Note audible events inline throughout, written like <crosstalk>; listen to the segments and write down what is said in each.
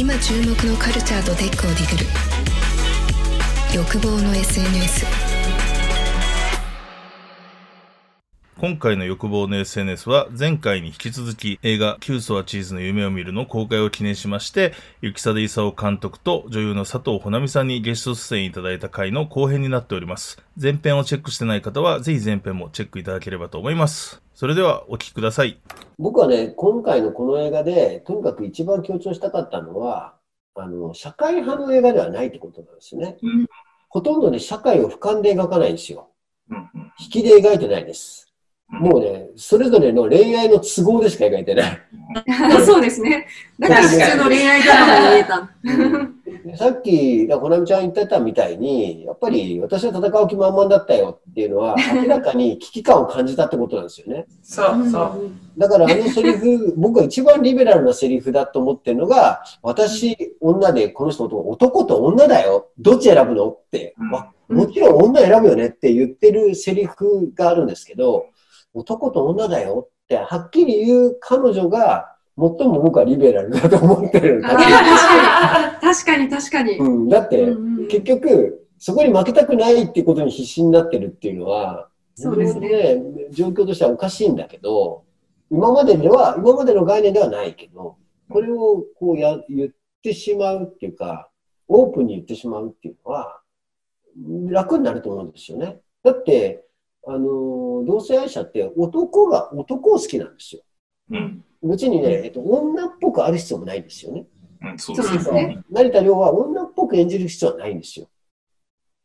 今注目のカルチャーとテックをディグる。欲望の SNS 今回の欲望の SNS は前回に引き続き映画キューソはチーズの夢を見るの公開を記念しまして、雪貞勲監督と女優の佐藤穂波さんにゲスト出演いただいた回の後編になっております。前編をチェックしてない方はぜひ前編もチェックいただければと思います。それではお聞きください。僕はね、今回のこの映画で、とにかく一番強調したかったのは、あの、社会派の映画ではないってことなんですよね。うんほとんどね、社会を俯瞰で描かないんですよ。うんうん引きで描いてないです。もうね、それぞれの恋愛の都合でしか描いてない。<laughs> そうですね。だから普通の恋愛ドラマに見えた。でさっき、ほなみちゃん言ってたみたいに、やっぱり私は戦う気満々だったよっていうのは、明らかに危機感を感じたってことなんですよね。そうそう。だからあのセリフ、僕が一番リベラルなセリフだと思ってるのが、私、女で、この人男、男と女だよ。どっち選ぶのって、うんわもちろん女選ぶよねって言ってるセリフがあるんですけど、男と女だよってはっきり言う彼女が、最も僕はリベラルだと思ってるんだあー確かに確かに。うん、だって、うんうん。結局、そこに負けたくないっていうことに必死になってるっていうのは、そうですね状況としてはおかしいんだけど、今まででは、今までの概念ではないけど、これをこうや言ってしまうっていうか、オープンに言ってしまうっていうのは、楽になると思うんですよね。だって、あの、同性愛者って男が男を好きなんですよ。うん。別にね、えっと、女っぽくある必要もないんですよね。うん、そうですね。成田凌は女っぽく演じる必要はないんですよ。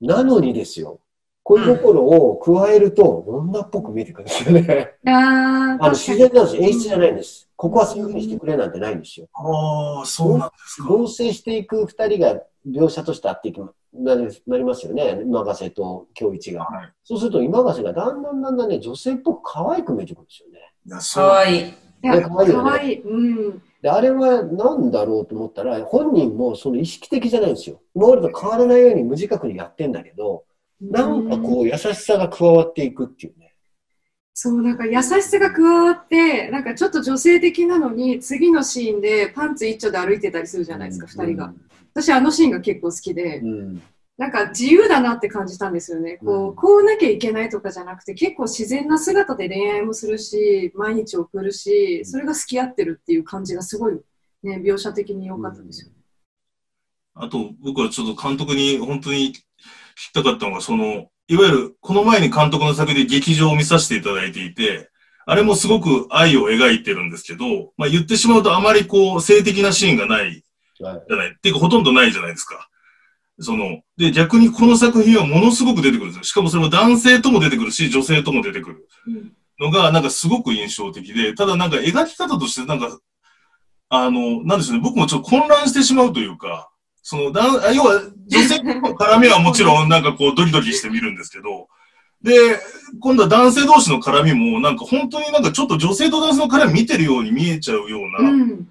なのにですよ、恋心を加えると女っぽく見えてくるんですよね。ああ、あの。自然なんですよ。演出じゃないんです。ここはそういうふうにしてくれなんてないんですよ。ああ、そうなんですか。合成していく二人が描写としてあっていくなりなりますよね。今ヶ瀬と京一が。はい。そうすると今ヶ瀬がだんだんだんだんね、女性っぽく可愛く見えてくるんですよね。いや、かそう。わいい。いや、可愛いよねかわいい。うん。で、あれは何だろうと思ったら、本人もその意識的じゃないんですよ。今までと変わらないように無自覚にやってんだけど、なんかこう優しさが加わっていくっていうね。そう、なんか優しさが加わって、なんかちょっと女性的なのに、次のシーンでパンツ一丁で歩いてたりするじゃないですか、二人が。私、あのシーンが結構好きで、うん。なんか自由だなって感じたんですよね。こうこうなきゃいけないとかじゃなくて、結構自然な姿で恋愛もするし、毎日送るし、それが付き合ってるっていう感じがすごい、ね、描写的に良かったですよ。あと、僕はちょっと監督に本当に聞きたかったのが、その、いわゆる、この前に監督の作で劇場を見させていただいていて、あれもすごく愛を描いてるんですけど、まあ言ってしまうとあまりこう、性的なシーンがないはい。じゃない。っていうか、ほとんどないじゃないですか。その、で、逆にこの作品はものすごく出てくるんですよ。しかもそれも男性とも出てくるし、女性とも出てくるうんのが、なんかすごく印象的で、ただなんか描き方として、なんか、あの、なんでしょうね、僕もちょっと混乱してしまうというか、その、だ要は、女性との絡みはもちろん、<laughs> なんかこう、ドキドキして見るんですけど、で、今度は男性同士の絡みも、なんか本当になんかちょっと女性と男性の絡み見てるように見えちゃうような、うん。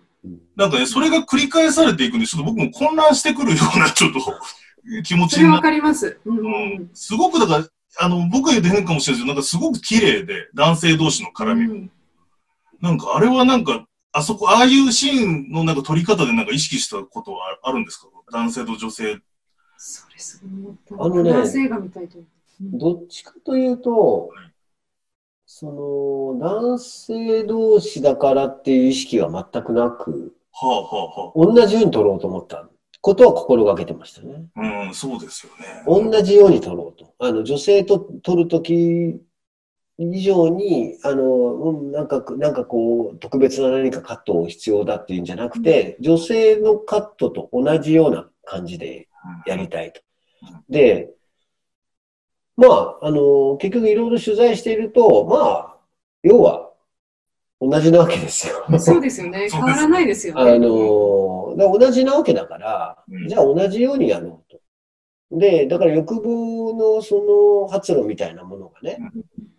なんかね、それが繰り返されていくんで、ちょっと僕も混乱してくるような、ちょっと <laughs> 気持ちそれわになって、かります。うんすごくだから、あの、僕が言うと変かもしれないですけど、なんかすごく綺麗で、男性同士の絡み。うんなんかあれはなんか、あそこ、ああいうシーンのなんか撮り方でなんか意識したことはああるんですか？男性と女性。それすごい思った。あのね男性が見たいと。どっちかというと、その、男性同士だからっていう意識は全くなく、はあは同じように撮ろうと思ったことは心がけてましたね。うん、そうですよね。同じように撮ろうと。あの、女性と撮るとき以上に、あの、うん、なんか、なんかこう、特別な何かカットを必要だっていうんじゃなくて、女性のカットと同じような感じでやりたいと。で、まあ、あの、結局いろいろ取材していると、まあ、要は、同じなわけですよ。そうですよね。<laughs> 変わらないですよあね。の、だから同じなわけだから、うんじゃあ同じようにやろうと。で、だから欲望のその発露みたいなものがね、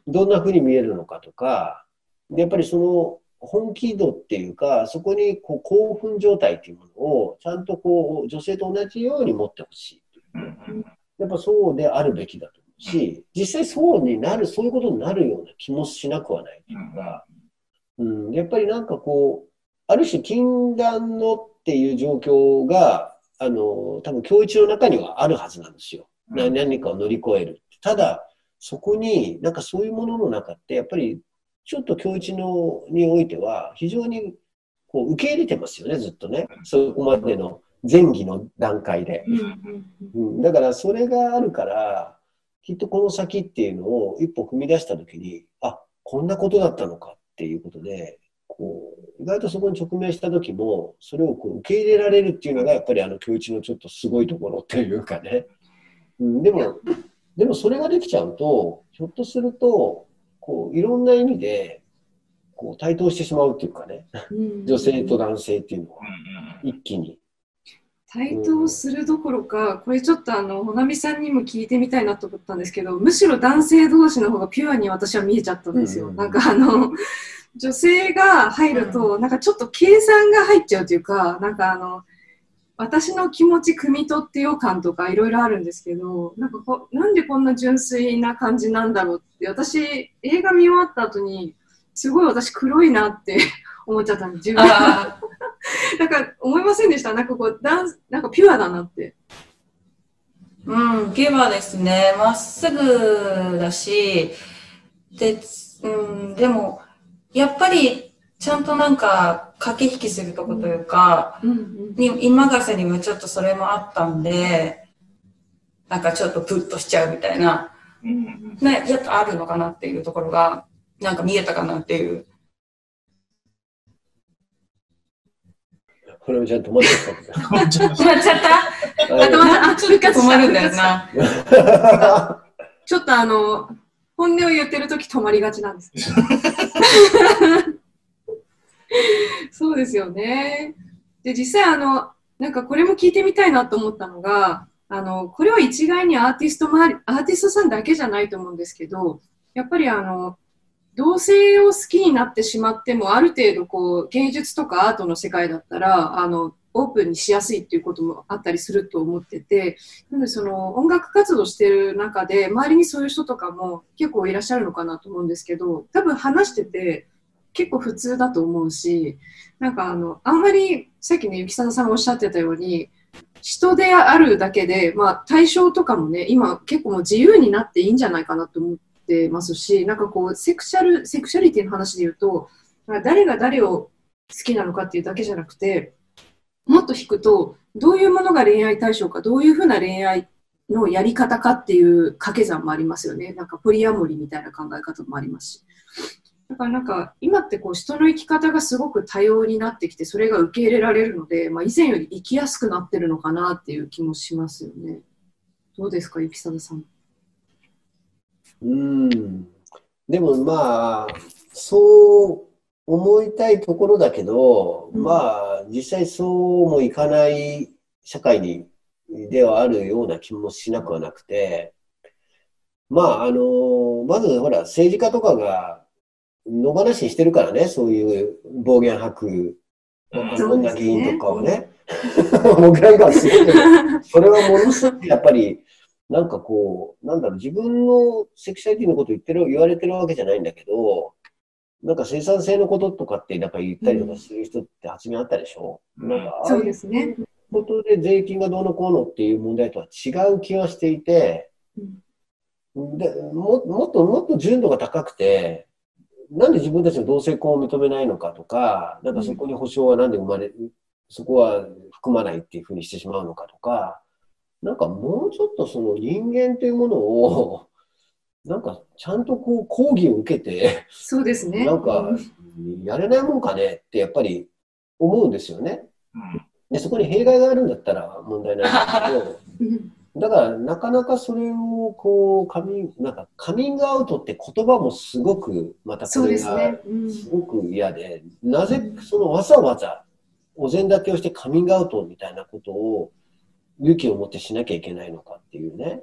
どんな風に見えるのかとか、でやっぱりその本気度っていうか、そこにこう興奮状態っていうものを、ちゃんとこう、女性と同じように持ってほしい。うんやっぱそうであるべきだと思うし、実際そうになる、そういうことになるような気もしなくはないっていうか、うん、やっぱりなんかこう、ある種禁断のっていう状況が、あの、多分教一の中にはあるはずなんですよ。な何かを乗り越える。ただ、そこに、なんかそういうものの中って、やっぱり、ちょっと教一のにおいては、非常にこう受け入れてますよね、ずっとね。そこまでの前期の段階で。うん、だから、それがあるから、きっとこの先っていうのを一歩踏み出したときに、あ、こんなことだったのかっていうことで、こう、意外とそこに直面した時も、それをこう受け入れられるっていうのが、やっぱりあの、教一のちょっとすごいところっていうかね。うん、でも、でもそれができちゃうと、ひょっとすると、こう、いろんな意味で、こう、対等してしまうっていうかね、女性と男性っていうのは、一気に。対等するどころか、これちょっとあの、ほなみさんにも聞いてみたいなと思ったんですけど、むしろ男性同士の方がピュアに私は見えちゃったんですよ。うんなんかあの、女性が入ると、なんかちょっと計算が入っちゃうというか、なんかあの、私の気持ち汲み取ってよ感とかいろいろあるんですけど、なんかこなんでこんな純粋な感じなんだろうって、私、映画見終わった後に、すごい私黒いなって思っちゃったん自分。あ <laughs> なんか思いませんでした？なんかこう、ダンス、なんかピュアだなって。ーうん、ゲバですね。まっすぐだし、で、うん、でも、やっぱり、ちゃんとなんか、駆け引きするとこというか、うんうん。に今がせにもちょっとそれもあったんで、なんかちょっとプッとしちゃうみたいな、うんね、やっとあるのかなっていうところが、なんか見えたかなっていう。これもちゃんと止まってた。うんじゃあ止まっちゃったあょっと止まるんだよな。<laughs> ちょっとあの、本音を言ってるとき止まりがちなんです。<laughs> そうですよね。で、実際あの、なんかこれも聞いてみたいなと思ったのが、あの、これは一概にアーティスト周り、アーティストさんだけじゃないと思うんですけど、やっぱりあの、同性を好きになってしまっても、ある程度こう、芸術とかアートの世界だったら、あの、オープンにしやすいっていうこともあったりすると思ってて、なのでその音楽活動してる中で、周りにそういう人とかも結構いらっしゃるのかなと思うんですけど、多分話してて結構普通だと思うし、なんかあの、あんまりさっきね、ゆきさんさんがおっしゃってたように、人であるだけで、まあ対象とかもね、今結構もう自由になっていいんじゃないかなと思ってますし、なんかこう、セクシャル、セクシャリティの話で言うと、誰が誰を好きなのかっていうだけじゃなくて、もっと引くと、どういうものが恋愛対象か、どういうふうな恋愛のやり方かっていう掛け算もありますよね。なんかポリアモリみたいな考え方もありますし。だからなんか今ってこう人の生き方がすごく多様になってきて、それが受け入れられるので、まあ、以前より生きやすくなってるのかなっていう気もしますよね。どうですか、ゆきさださん。うん。でもまあ、そう思いたいところだけど、うんまあ、実際そうもいかない社会に、ではあるような気もしなくはなくて、まあ、あの、まずほら、政治家とかが野放しにしてるからね、そういう暴言吐くうん女議員とかをね。<laughs> 僕なんかはすごいそれはものすごくやっぱり、なんかこう、なんだろう、自分のセクシャリティのこと言ってる、言われてるわけじゃないんだけど、なんか生産性のこととかってなんか言ったりとかする人って発言あったでしょ、うん。なんか、ああそいううですね。ことで税金がどうのこうのっていう問題とは違う気がしていて、でももっともっと純度が高くて、なんで自分たちの同性婚を認めないのかとか、なんかそこに保障はなんで生まれ、そこは含まないっていうふうにしてしまうのかとか、なんかもうちょっとその人間というものを、<laughs> なんかちゃんとこう講義を受けて、そうですね。なんかやれないもんかねってやっぱり思うんですよね。で、そこに弊害があるんだったら問題ないんだけど、う <laughs> んだから、なかなかそれを、こう、カミンなんか、カミングアウトって言葉もすごく、またこれがすごく嫌で、なぜ、そのわざわざ、お膳立てをしてカミングアウトみたいなことを、勇気を持ってしなきゃいけないのかっていうね。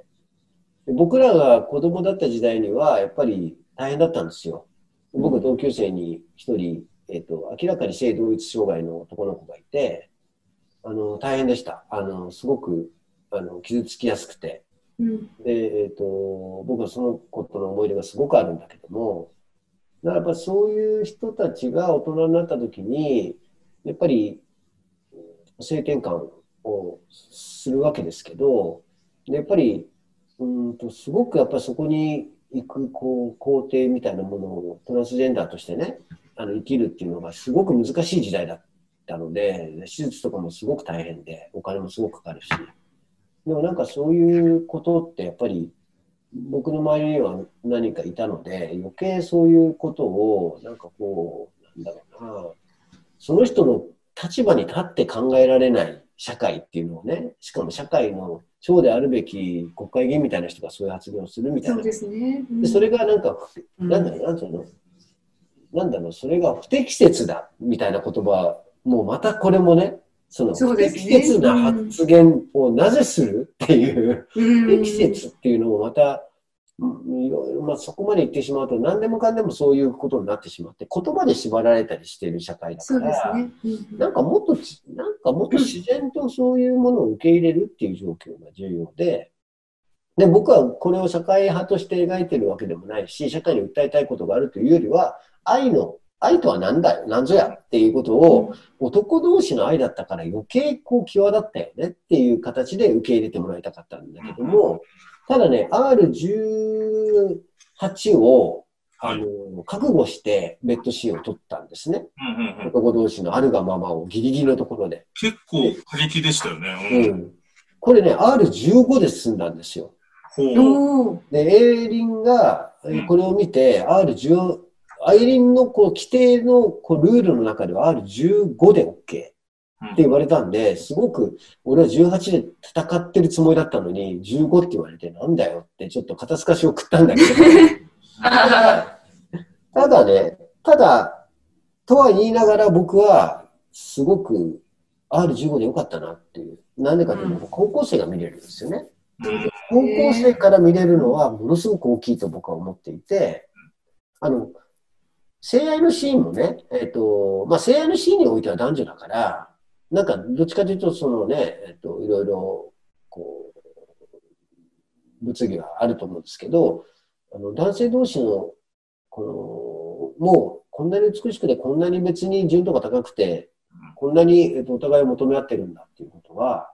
で僕らが子供だった時代には、やっぱり大変だったんですよ。僕、同級生に一人、えっ、と、明らかに性同一障害の男の子がいて、あの、大変でした。あの、すごく、あの、傷つきやすくて。うんで、えっ、と、僕はその子との思い出がすごくあるんだけども、だからやっぱそういう人たちが大人になった時に、やっぱり、性転換ををするわけですけど、でやっぱり、うんと、すごくやっぱりそこに行く、こう、工程みたいなものをトランスジェンダーとしてね、あの、生きるっていうのがすごく難しい時代だったので、手術とかもすごく大変で、お金もすごくかかるし。でもなんかそういうことってやっぱり、僕の周りには何かいたので、余計そういうことを、なんかこう、なんだろうな、その人の立場に立って考えられない社会っていうのをね、しかも社会の長であるべき国会議員みたいな人がそういう発言をするみたいな。そうですね。うん。でそれがなんか、うん。なんだろう、なんていうの？なんだろう、それが不適切だみたいな言葉、もうまたこれもね、その不適切な発言をなぜするっていう、うん。不適切っていうのもまた、うんいろいろ、まあ、そこまで言ってしまうと何でもかんでもそういうことになってしまって言葉で縛られたりしている社会だそから、うですね。うんなんかもっとち、なんかもっと自然とそういうものを受け入れるっていう状況が重要で、で、僕はこれを社会派として描いてるわけでもないし、社会に訴えたいことがあるというよりは、愛の、愛とは何だよ、何ぞやっていうことを、男同士の愛だったから余計こう際立ったよねっていう形で受け入れてもらいたかったんだけども、ただね、R18 を、はい。あの覚悟してベッドシーンを取ったんですね。うんうんうん、男同士のあるがままをギリギリのところで。結構過激でしたよね。うん。うん。これね、R15 で進んだんですよ。ほう。で、エイリンがえーこれを見て、R10、アイリンのこう規定のこうルールの中では R15 で OK って言われたんで、すごく俺は18で戦ってるつもりだったのに、15って言われてなんだよってちょっと肩透かしを食ったんだけど、<laughs> ただね、ただ、とは言いながら僕はすごく R15 でよかったなっていう。なんでかというと、高校生が見れるんですよね。うん高校生から見れるのはものすごく大きいと僕は思っていて、あの、性愛のシーンもね、えっ、と、まあ、性愛のシーンにおいては男女だから、なんか、どっちかというと、そのね、えっ、と、いろいろ、こう、物議はあると思うんですけど、あの、男性同士の、この、もう、こんなに美しくて、こんなに別に純度が高くて、こんなに、えっとお互いを求め合ってるんだっていうことは、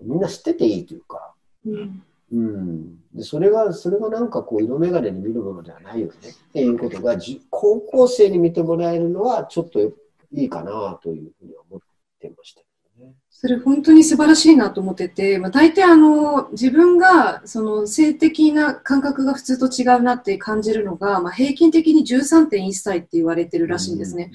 みんな知ってていいというか、うん。うん。で、それが、それがなんかこう、色眼鏡に見るものではないよね。っていうことが、じ高校生に見てもらえるのは、ちょっといいかなというふうに思ってましたね。それ本当に素晴らしいなと思ってて、まあ、大抵あの自分がその性的な感覚が普通と違うなって感じるのが、まあ、平均的に13.1歳って言われてるらしいんですね。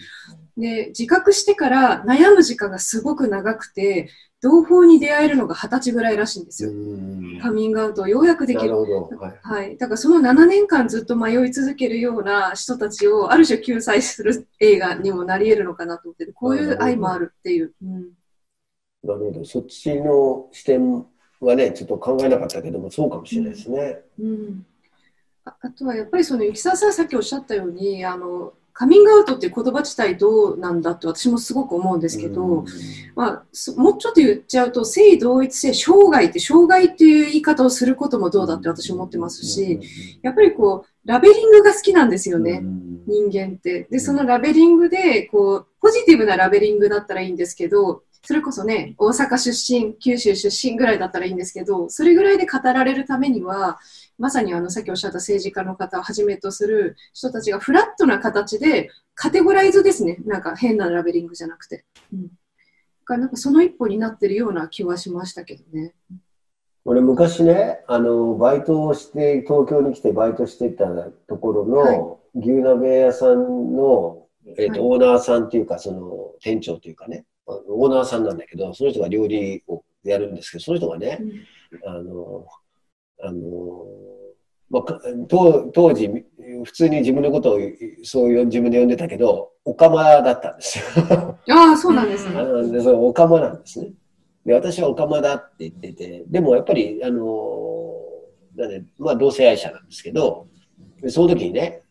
で自覚してから悩む時間がすごく長くて同胞に出会えるのが20歳ぐらいらしいんですうよ。ん。カミングアウトをようやくできる。なるほど。はい。はい、だからその7年間ずっと迷い続けるような人たちをある種救済する映画にもなり得るのかなと思っててこういう愛もあるっていう。うんなるほど。そっちの視点はね、ちょっと考えなかったけども、そうかもしれないですね。うん、ああとはやっぱりその雪沢さんさっきおっしゃったようにあのカミングアウトっていう言葉自体どうなんだって私もすごく思うんですけど、うん。まあ、そもうちょっと言っちゃうと性同一性障害って障害っていう言い方をすることもどうだって私思ってますし、やっぱりこうラベリングが好きなんですよね、うん。人間って。で、そのラベリングで、こう、ポジティブなラベリングだったらいいんですけど、それこそね、大阪出身、九州出身ぐらいだったらいいんですけど、それぐらいで語られるためには、まさにあの、さっきおっしゃった政治家の方をはじめとする人たちがフラットな形で、カテゴライズですね。なんか変なラベリングじゃなくて。うん。だからなんかその一歩になってるような気はしましたけどね。俺昔ね、あの、バイトをして、東京に来てバイトしてたところの、牛鍋屋さんの、えっ、と、はオーナーさんっていうか、その、店長っていうかね、オーナーさんなんだけど、その人が料理をやるんですけど、その人がね、うんあの、あの、まあか、当当時、普通に自分のことをそういう自分で呼んでたけど、オカマだったんですよ。ああ、そうなんですね。<laughs> あのでそのオカマなんですね。で、私はオカマだって言ってて、でもやっぱり、あの、なんで、まあ同性愛者なんですけど、でその時にね、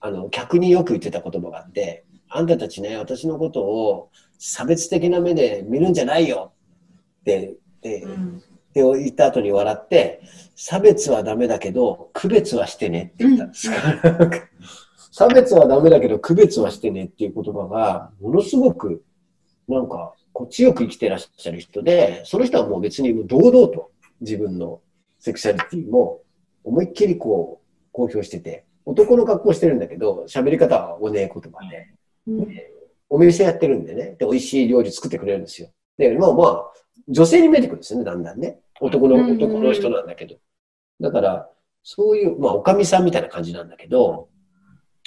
あの、客によく言ってた言葉があって、あんたたちね、私のことを差別的な目で見るんじゃないよ。って、でうん。って言った後に笑って、差別はダメだけど、区別はしてねって言ったんです。から。<laughs> 差別はダメだけど、区別はしてねっていう言葉が、ものすごくなんか、こう強く生きてらっしゃる人で、その人はもう別に堂々と自分のセクシャリティも思いっきりこう公表してて、男の格好してるんだけど、喋り方はおねえ言葉で、うんお店やってるんでね、で、美味しい料理作ってくれるんですよ。で、まあまあ、女性に見えてくるんですよね、だんだんね。男の、うんうんうん男の人なんだけど。だから、そういう、まあ、おかみさんみたいな感じなんだけど、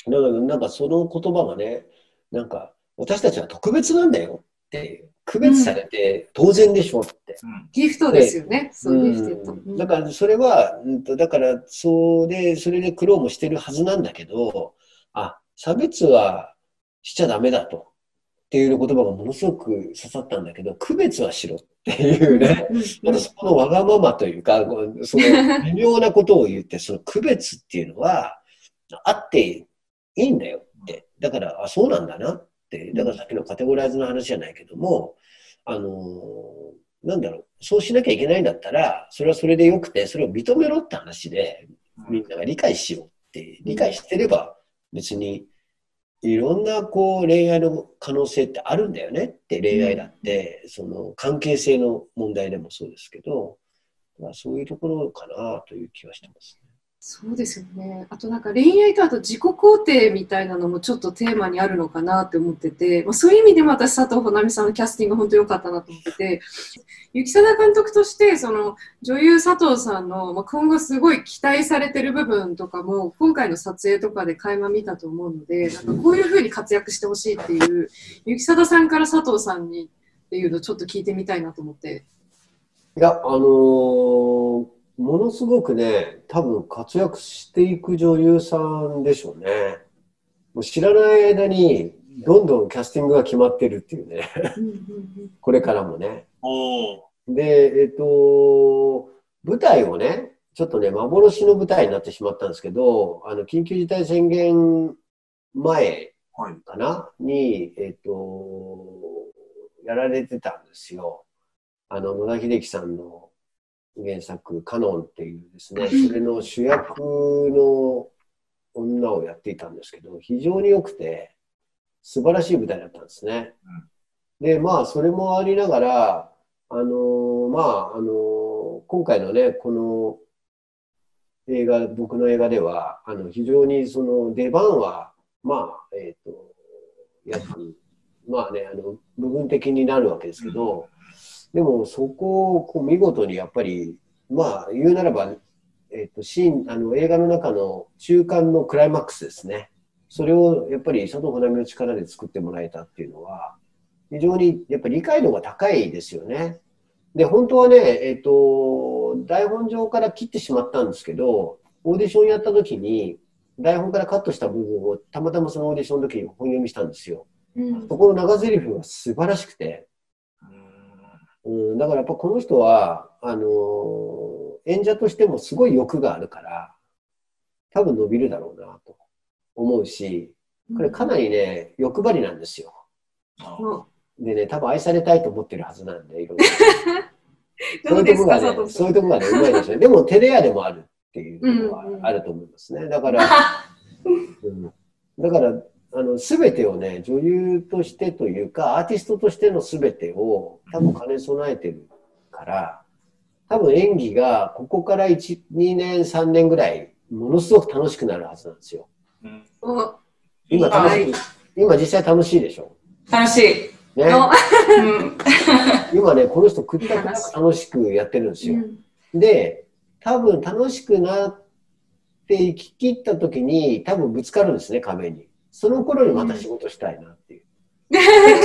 だからなんかその言葉がね、なんか、私たちは特別なんだよって、区別されて当然でしょって。うんギフトですよね。そう、ギフト。うんだからそれは、うんとだからそうで、それで苦労もしてるはずなんだけど、あ、差別はしちゃダメだと。っていう言葉がものすごく刺さったんだけど、区別はしろっていうね。うんまたそこのわがままというか、その <laughs> 微妙なことを言って、その区別っていうのは、あっていいんだよって。だから、あ、そうなんだなって。だからさっきのカテゴライズの話じゃないけども、あのーなんだろう、そうしなきゃいけないんだったら、それはそれでよくて、それを認めろって話で、みんなが理解しようって、理解してれば、別に、いろんなこう恋愛の可能性ってあるんだよねって恋愛だって、その関係性の問題でもそうですけど、まあ、そういうところかなという気はしてます。そうですよね。あとなんか恋愛とあと自己肯定みたいなのもちょっとテーマにあるのかなって思ってて、まあ、そういう意味でも私佐藤穂波さんのキャスティング本当良かったなと思ってて、雪貞監督としてその女優佐藤さんのまあ今後すごい期待されてる部分とかも今回の撮影とかで垣間見たと思うので、なんかこういう風に活躍してほしいっていう雪貞さんから佐藤さんにっていうのをちょっと聞いてみたいなと思って。いや、あのーものすごくね、多分活躍していく女優さんでしょうね。もう知らない間に、どんどんキャスティングが決まってるっていうね。これからもね。で、えっと、舞台をね、ちょっとね、幻の舞台になってしまったんですけど、あの、緊急事態宣言前はい。かな？に、えっと、やられてたんですよ。あの、野田秀樹さんの原作、カノンっていうですね、それの主役の女をやっていたんですけど、非常に良くて、素晴らしい舞台だったんですね。で、まあ、それもありながら、あのまあ、あの今回のね、この映画、僕の映画では、あの、非常にその出番は、まあ、えっ、と、約、まあね、あの、部分的になるわけですけど、でもそこをこう見事にやっぱり、まあ、言うならば、えっ、と、シーン、あの、映画の中の中間のクライマックスですね。それをやっぱり佐藤穂波の力で作ってもらえたっていうのは、非常にやっぱり理解度が高いですよね。で、本当はね、えっ、と、台本上から切ってしまったんですけど、オーディションやった時に、台本からカットした部分をたまたまそのオーディションの時に本読みしたんですよ。うんそこの長台詞が素晴らしくて、うん、だからやっぱこの人は、あのー演者としてもすごい欲があるから、多分伸びるだろうなと思うし、これかなりね、欲張りなんですよ。あもでね、多分愛されたいと思ってるはずなんで、いろいろ。う <laughs> どうですか、佐藤さん。そういうとこがね、うまいですよね。でも、テレアでもあるっていうところはうんうんあると思いますね。だから、<laughs> うん、だから、あの、すべてをね、女優としてというか、アーティストとしてのすべてを多分兼ね備えてるから、多分演技がここから1、2年、3年ぐらい、ものすごく楽しくなるはずなんですよ。うんお今楽しはいい、今実際楽しいでしょ？楽しい。ね。今ね、この人、くったくた楽しくやってるんですよ。で、多分楽しくなって生き切った時に多分ぶつかるんですね、壁に。その頃にまた仕事したいなっていう。<laughs>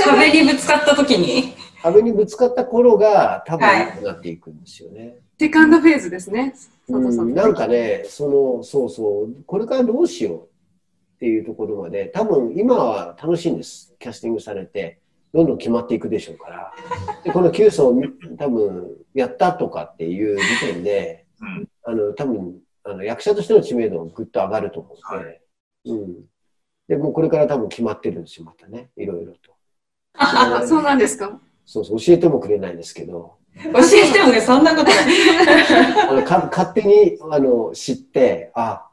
壁にぶつかった時に。壁にぶつかった頃が多分はい良くなっていくんですよね。セカンドフェーズですね、佐藤さ。うんん、なんかね、その、そうそう、これからどうしようっていうところまで、多分今は楽しいんです。キャスティングされて、どんどん決まっていくでしょうから。で、この9層多分やったとかっていう時点で、うんあの、多分あの役者としての知名度がぐっと上がると思うので、うん。で、もうこれから多分決まってるんですよ、またね、いろいろと。あそうなんですか？そうそう、教えてもくれないんですけど、教えてもね、そんなことない。<laughs> あのか勝手にあの知って、あ、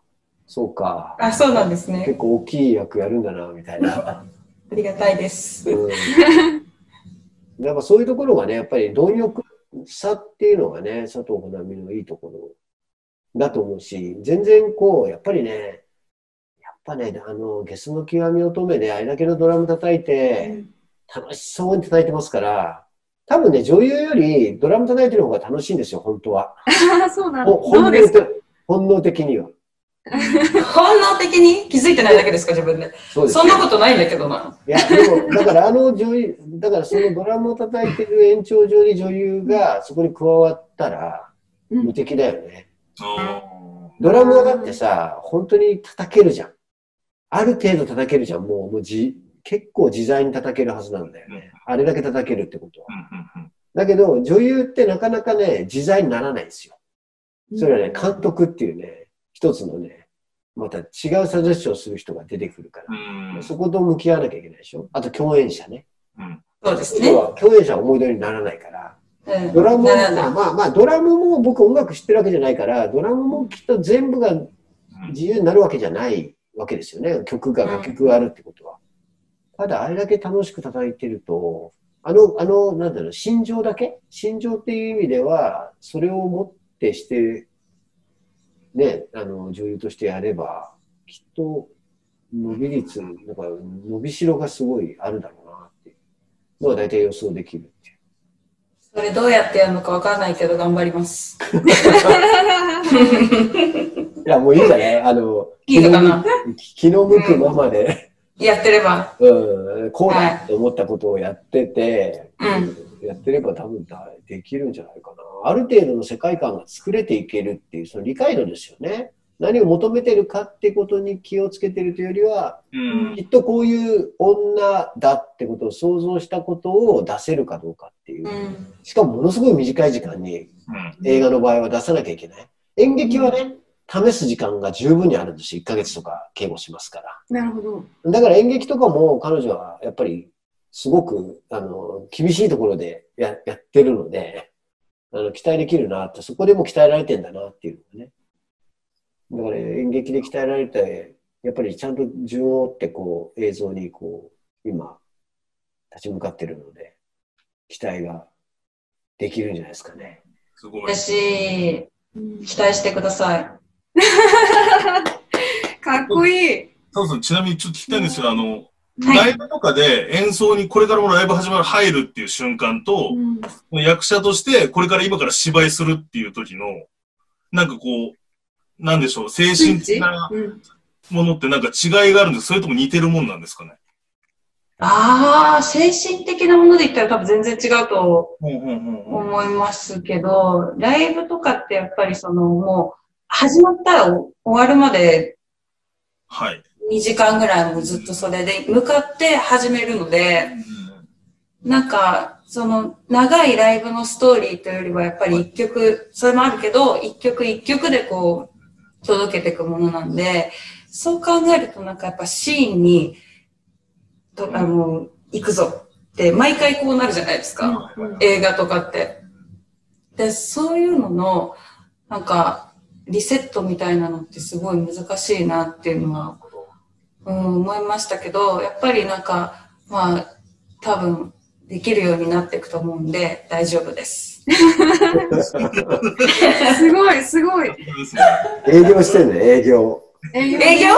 そうか。あ、そうなんですね。結構大きい役やるんだな、みたいな。<laughs> ありがたいです。うん、だからそういうところがね、やっぱり貪欲さっていうのがね、佐藤穂波のいいところだと思うし、全然こう、やっぱりね、やっぱね、あの、ゲスの極み乙女であれだけのドラム叩いて、楽しそうに叩いてますから、多分ね、女優よりドラム叩いてる方が楽しいんですよ、本当は。ああ、そうなんだ。本能本能的には。<laughs> 本能的に？気づいてないだけですか、自分で？そうですそんなことないんだけどな。いや、でも、だからあの女優、だからそのドラムを叩いてる延長上に女優がそこに加わったらうん無敵だよね。あドラムはだってさ、本当に叩けるじゃん。ある程度叩けるじゃん。もう、もうじ、結構自在に叩けるはずなんだよね。あれだけ叩けるってことは。だけど、女優ってなかなかね、自在にならないんですよ。それはね、監督っていうね、一つのね、また違うサジェスションする人が出てくるから。うんそこと向き合わなきゃいけないでしょ。あと共演者ね。そうですね。要は共演者は思い通りにならないから。うんドラムも、まあまあ、ドラムも僕音楽知ってるわけじゃないから、ドラムもきっと全部が自由になるわけじゃないわけですよね。曲が、うん楽曲があるってことは。ただ、あれだけ楽しく叩いてると、あの、あの、なんだろう、心情だけ？心情っていう意味では、それをもってして、ね、あの、女優としてやれば、きっと、伸び率、なんか、伸びしろがすごいあるだろうなっていうのは大体予想できるっていう。それどうやってやるのかわかんないけど頑張ります。いや、もういいんじゃない？あの、いいのかな？気の向くままで、やってれば。うん、こうだって思ったことをやってて、うん。やってれば多分だできるんじゃないかな。ある程度の世界観が作れていけるっていう、その理解度ですよね。何を求めてるかってことに気をつけてるというよりは、うんきっとこういう女だってことを想像したことを出せるかどうかっていうう。ん。しかもものすごい短い時間にうん映画の場合は出さなきゃいけない。演劇はね、試す時間が十分にあるんですよ。1ヶ月とか稽古しますから。なるほど。だから演劇とかも彼女はやっぱりすごくあの厳しいところでややってるのであの期待できるなって、そこでも鍛えられてんだなっていうのがね。だから演劇で鍛えられて、やっぱりちゃんと順を追ってこう映像にこう今立ち向かってるので、期待ができるんじゃないですかね。すごい。嬉しい。期待してください。<laughs> かっこいい。そうそう、ちなみにちょっと聞きたいんですよ。あの、はいライブとかで演奏にこれからもライブ始まる入るっていう瞬間と、役者としてこれから今から芝居するっていう時の、なんかこう、なんでしょう、精神的なうんものってなんか違いがあるんですそれとも似てるもんなんですかね？ああ、精神的なもので言ったら多分全然違うと。思いますけど、ライブとかってやっぱりそのもう始まったら終わるまではい。2時間ぐらいもずっとそれで向かって始めるので、なんか、その長いライブのストーリーというよりはやっぱり一曲、それもあるけど、一曲一曲でこう、届けていくものなんで、そう考えるとなんかやっぱシーンに、とあの、行くぞって毎回こうなるじゃないですか。映画とかって。で、そういうのの、なんか、リセットみたいなのってすごい難しいなっていうのは、うん、思いましたけど、やっぱりなんか、まあ、多分、できるようになっていくと思うんで、大丈夫です。すごい、すごい。営業してんね、営業。営業営業？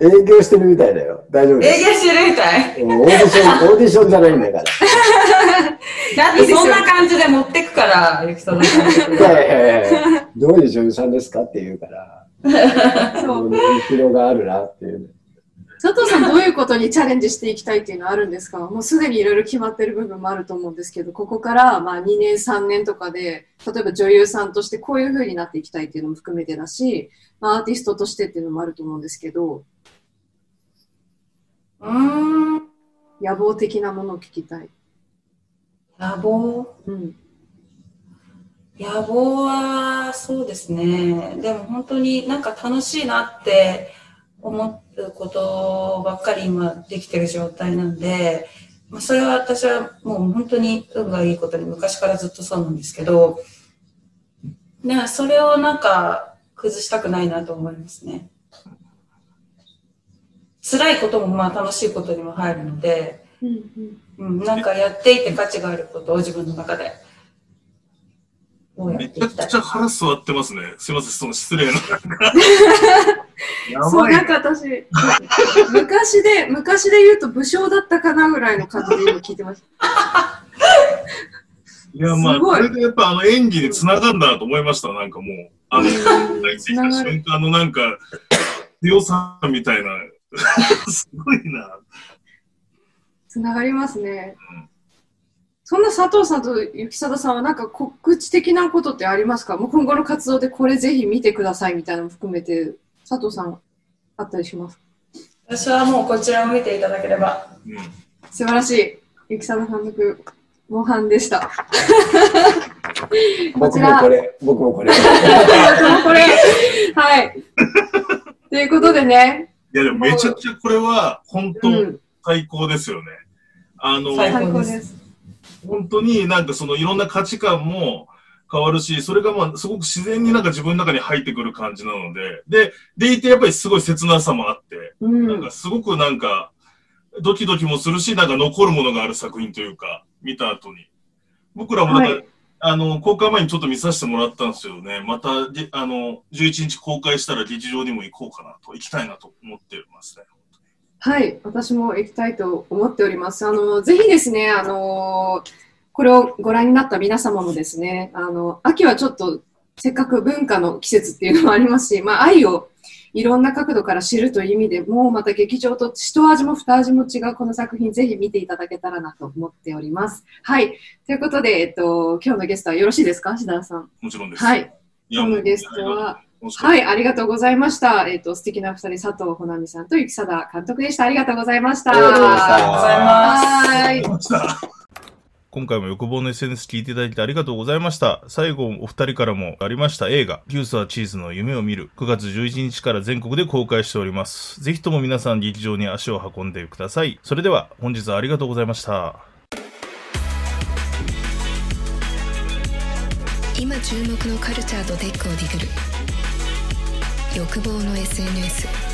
営業してるみたいだよ。大丈夫です。営業してるみたい。オーディション、オーディションじゃないんだから。だってそんな感じで持ってくから、ゆきさんの感じいやいやいやどういう女優さんですかって言うから、そうもうね広があるなっていうね。佐藤さん、どういうことにチャレンジしていきたいっていうのはあるんですか？もうすでにいろいろ決まってる部分もあると思うんですけど、ここからまあ2年、3年とかで、例えば女優さんとしてこういう風になっていきたいっていうのも含めてだし、まあ、アーティストとしてっていうのもあると思うんですけど、うーん。野望的なものを聞きたい。野望？うん。野望は、そうですね。でも本当になんか楽しいなって思うことばっかり今できてる状態なんで、まあ、それは私はもう本当に運がいいことに昔からずっとそうなんですけど、ね、それをなんか崩したくないなと思いますね。辛いこともまあ楽しいことにも入るので、うんうんうん、なんかやっていて価値があることを自分の中で。めちゃくちゃ腹座ってますね。すいません、その失礼な。<laughs> やそう、なんか私、昔で、昔で言うと武将だったかなぐらいの感じで今聞いてました。いや、まあ、これでやっぱあの演技で繋がんだなと思いました。なんかもう、あの、瞬間のなんか、強さみたいな。<laughs> すごいな。つながりますね。そんな佐藤さんと雪貞さんはなんか告知的なことってありますか？もう今後の活動でこれぜひ見てくださいみたいなのも含めて佐藤さんあったりしますか？私はもうこちらを見ていただければ。うん。素晴らしい。雪貞監督、模範でした。こ <laughs> 僕ちらもこれ、僕もこれ。<laughs> これ、はい。ということでね、いや、でもめちゃくちゃこれは、本当うん、最高ですよね。あの、最最高です。本当になんかそのいろんな価値観も変わるし、それがまあすごく自然になんか自分の中に入ってくる感じなので、で、でいてやっぱりすごい切なさもあって、うんなんかすごくなんか、ドキドキもするし、なんか残るものがある作品というか、見た後に。僕らもなんか、はいあの、公開前にちょっと見させてもらったんですよね。また、であの、11日公開したら劇場にも行こうかなと、行きたいなと思ってますね。はい、私も行きたいと思っております。あの、ぜひですね、あの、これをご覧になった皆様もですね、あの、秋はちょっと、せっかく文化の季節っていうのもありますし、まあ、愛をいろんな角度から知るという意味でもうまた劇場と一味も二味も違うこの作品ぜひ見ていただけたらなと思っております。はい。ということで、えっと、今日のゲストはよろしいですか？志田さん。もちろんです。はい。今日のゲストは、はい、ありがとうございました。えっ、と、素敵な二人、佐藤穂波さんと雪貞監督でした。ありがとうございました。ありがとうございましたありがとうございます。はい。今回も欲望の SNS 聞いていただいてありがとうございました。最後、お二人からもありました映画、ピュースはチーズの夢を見る、9月11日から全国で公開しております。ぜひとも皆さん劇場に足を運んでください。それでは、本日はありがとうございました。今注目のカルチャーとテックをディグる欲望の SNS